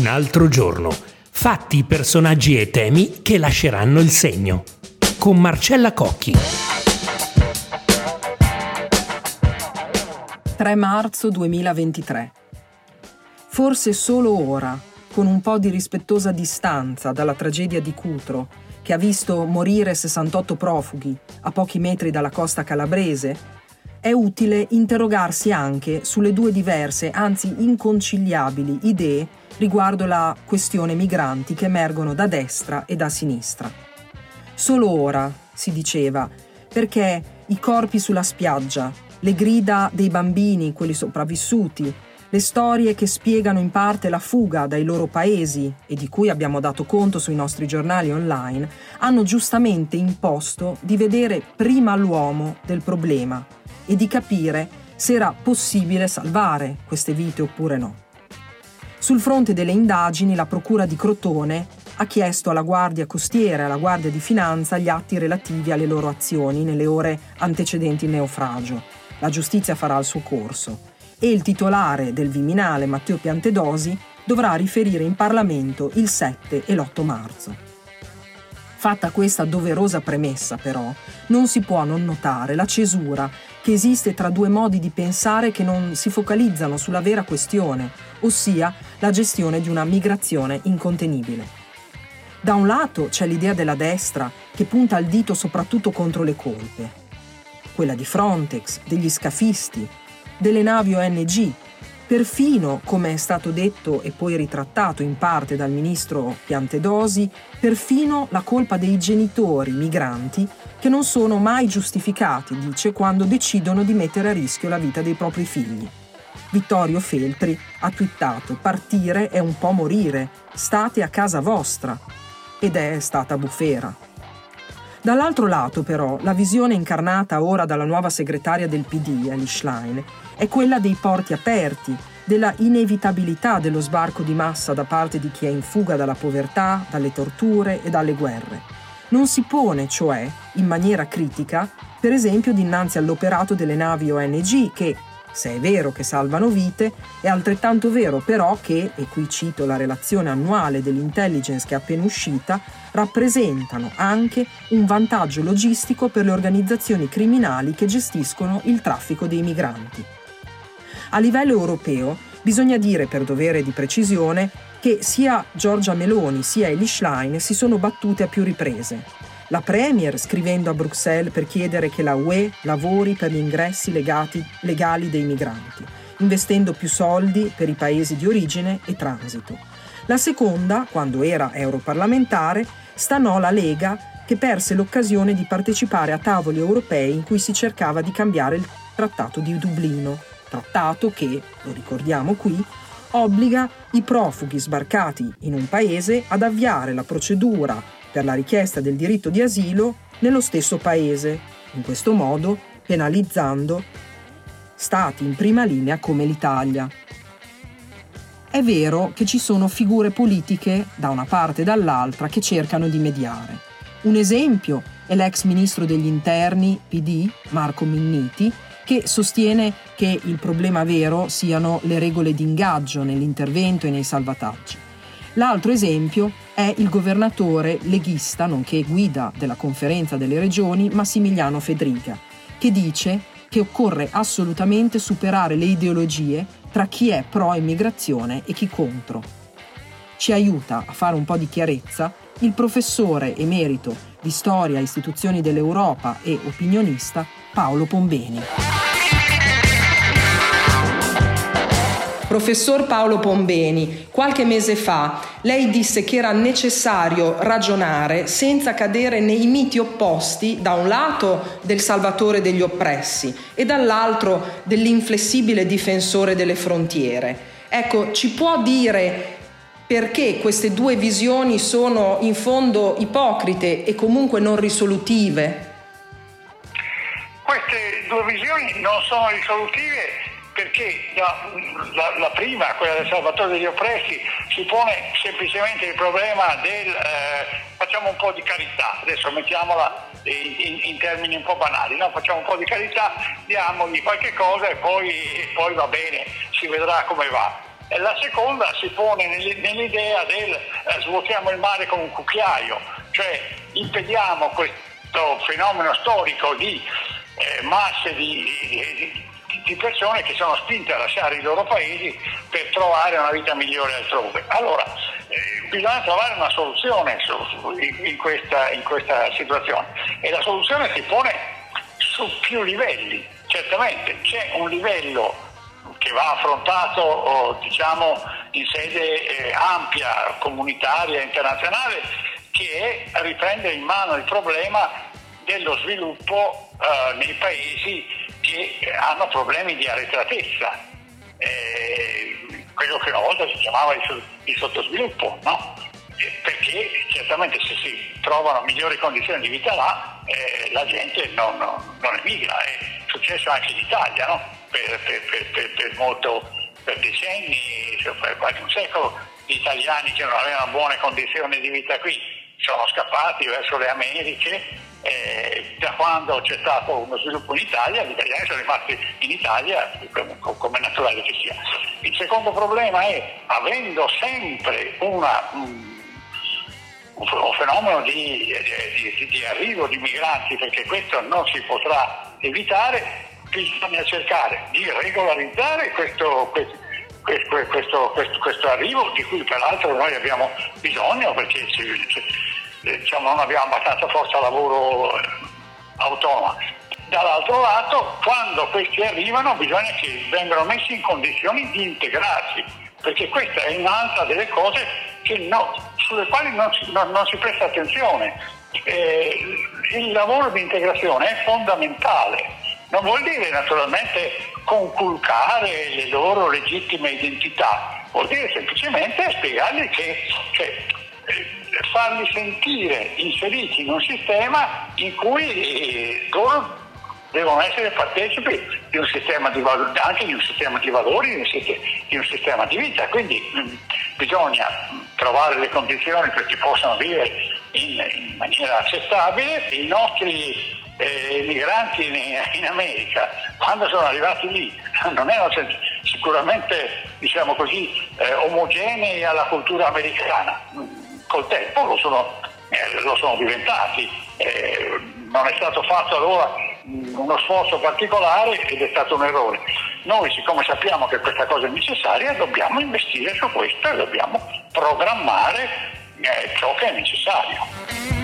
Un altro giorno. Fatti, personaggi e temi che lasceranno il segno. Con Marcella Cocchi. 3 marzo 2023. Forse solo ora, con un po' di rispettosa distanza dalla tragedia di Cutro, che ha visto morire 68 profughi a pochi metri dalla costa calabrese, è utile interrogarsi anche sulle due diverse, anzi inconciliabili, idee riguardo la questione migranti che emergono da destra e da sinistra. Solo ora, si diceva, perché i corpi sulla spiaggia, le grida dei bambini, quelli sopravvissuti, le storie che spiegano in parte la fuga dai loro paesi e di cui abbiamo dato conto sui nostri giornali online, hanno giustamente imposto di vedere prima l'uomo del problema e di capire se era possibile salvare queste vite oppure no. Sul fronte delle indagini, la Procura di Crotone ha chiesto alla Guardia Costiera e alla Guardia di Finanza gli atti relativi alle loro azioni nelle ore antecedenti il naufragio. La giustizia farà il suo corso e il titolare del Viminale, Matteo Piantedosi, dovrà riferire in Parlamento il 7 e l'8 marzo. Fatta questa doverosa premessa, però, non si può non notare la cesura che esiste tra due modi di pensare che non si focalizzano sulla vera questione, ossia la gestione di una migrazione incontenibile. Da un lato c'è l'idea della destra che punta il dito soprattutto contro le colpe, quella di Frontex, degli scafisti, delle navi ONG perfino, come è stato detto e poi ritrattato in parte dal ministro Piantedosi, perfino la colpa dei genitori migranti che non sono mai giustificati, dice, quando decidono di mettere a rischio la vita dei propri figli. Vittorio Feltri ha twittato partire è un po' morire, state a casa vostra. Ed è stata bufera. Dall'altro lato, però, la visione incarnata ora dalla nuova segretaria del PD, Alice Schlein, è quella dei porti aperti, della inevitabilità dello sbarco di massa da parte di chi è in fuga dalla povertà, dalle torture e dalle guerre. Non si pone, cioè, in maniera critica, per esempio dinanzi all'operato delle navi ONG che, se è vero che salvano vite, è altrettanto vero però che, e qui cito la relazione annuale dell'intelligence che è appena uscita, rappresentano anche un vantaggio logistico per le organizzazioni criminali che gestiscono il traffico dei migranti. A livello europeo bisogna dire per dovere di precisione che sia Giorgia Meloni sia Eli Schlein si sono battute a più riprese. La Premier scrivendo a Bruxelles per chiedere che la UE lavori per gli ingressi legati, legali dei migranti, investendo più soldi per i paesi di origine e transito. La seconda, quando era europarlamentare, stanò la Lega che perse l'occasione di partecipare a tavoli europei in cui si cercava di cambiare il Trattato di Dublino, trattato che, lo ricordiamo qui, obbliga i profughi sbarcati in un paese ad avviare la procedura per la richiesta del diritto di asilo nello stesso paese, in questo modo penalizzando stati in prima linea come l'Italia. È vero che ci sono figure politiche da una parte e dall'altra che cercano di mediare. Un esempio è l'ex ministro degli interni PD, Marco Minniti, che sostiene che il problema vero siano le regole di ingaggio nell'intervento e nei salvataggi. L'altro esempio è il governatore leghista, nonché guida della conferenza delle regioni, Massimiliano Fedriga, che dice che occorre assolutamente superare le ideologie tra chi è pro immigrazione e chi contro. Ci aiuta a fare un po' di chiarezza il professore emerito di storia istituzioni dell'Europa e opinionista Paolo Pombeni. Professor Paolo Pombeni, qualche mese fa lei disse che era necessario ragionare senza cadere nei miti opposti, da un lato del salvatore degli oppressi e dall'altro dell'inflessibile difensore delle frontiere. Ecco, ci può dire perché queste due visioni sono in fondo ipocrite e comunque non risolutive? Queste due visioni non sono risolutive perché la, la, la, prima, quella del Salvatore degli oppressi, si pone semplicemente il problema del eh, facciamo un po' di carità, adesso mettiamola in, in, in termini un po' banali, no? facciamo un po' di carità, diamogli qualche cosa e poi, e poi va bene, si vedrà come va. la seconda si pone nell'idea del eh, svuotiamo il mare con un cucchiaio, cioè impediamo questo fenomeno storico di eh, masse di, di, di, persone che sono spinte a lasciare i loro paesi per trovare una vita migliore altrove. Allora, eh, bisogna trovare una soluzione in, questa, in questa situazione e la soluzione si pone su più livelli. Certamente c'è un livello che va affrontato diciamo, in sede eh, ampia, comunitaria, internazionale, che è riprendere in mano il problema dello sviluppo eh, nei paesi che hanno problemi di arretratezza, eh, quello che una volta si chiamava il, il sottosviluppo, no? perché certamente se si trovano migliori condizioni di vita là, eh, la gente non, non, non, emigra, è successo anche in Italia, no? per, per, per, per, molto, per decenni, per quasi un secolo, gli italiani che non avevano buone condizioni di vita qui sono scappati verso le Americhe. Eh, da quando c'è stato uno sviluppo in Italia, gli italiani sono rimasti in Italia come, come naturale che sia. Il secondo problema è, avendo sempre una, un, un fenomeno di, di, di, arrivo di migranti, perché questo non si potrà evitare, bisogna cercare di regolarizzare questo, questo, questo, questo, arrivo di cui peraltro noi abbiamo bisogno perché diciamo, non abbiamo abbastanza forza lavoro eh, autonoma. Dall'altro lato, quando questi arrivano bisogna che vengano messi in condizioni di integrarsi, perché questa è un'altra delle cose no, sulle quali non si, non, non si presta attenzione. Eh, il lavoro di integrazione è fondamentale non vuol dire naturalmente conculcare le loro legittime identità, vuol dire semplicemente spiegargli che cioè, eh, farli sentire inseriti in un sistema in cui eh, loro devono essere partecipi di un sistema di valori, anche di un sistema di valori, di un sistema di vita. Quindi mm, bisogna trovare le condizioni perché possano vivere in, in maniera accettabile. I nostri eh, migranti in, in, America, quando sono arrivati lì, non erano sicuramente diciamo così, eh, omogenei alla cultura americana. Col tempo lo sono, eh, lo sono diventati. Eh, non è stato fatto allora uno sforzo particolare ed è stato un errore. Noi siccome sappiamo che questa cosa è necessaria dobbiamo investire su questo e dobbiamo programmare eh, ciò che è necessario.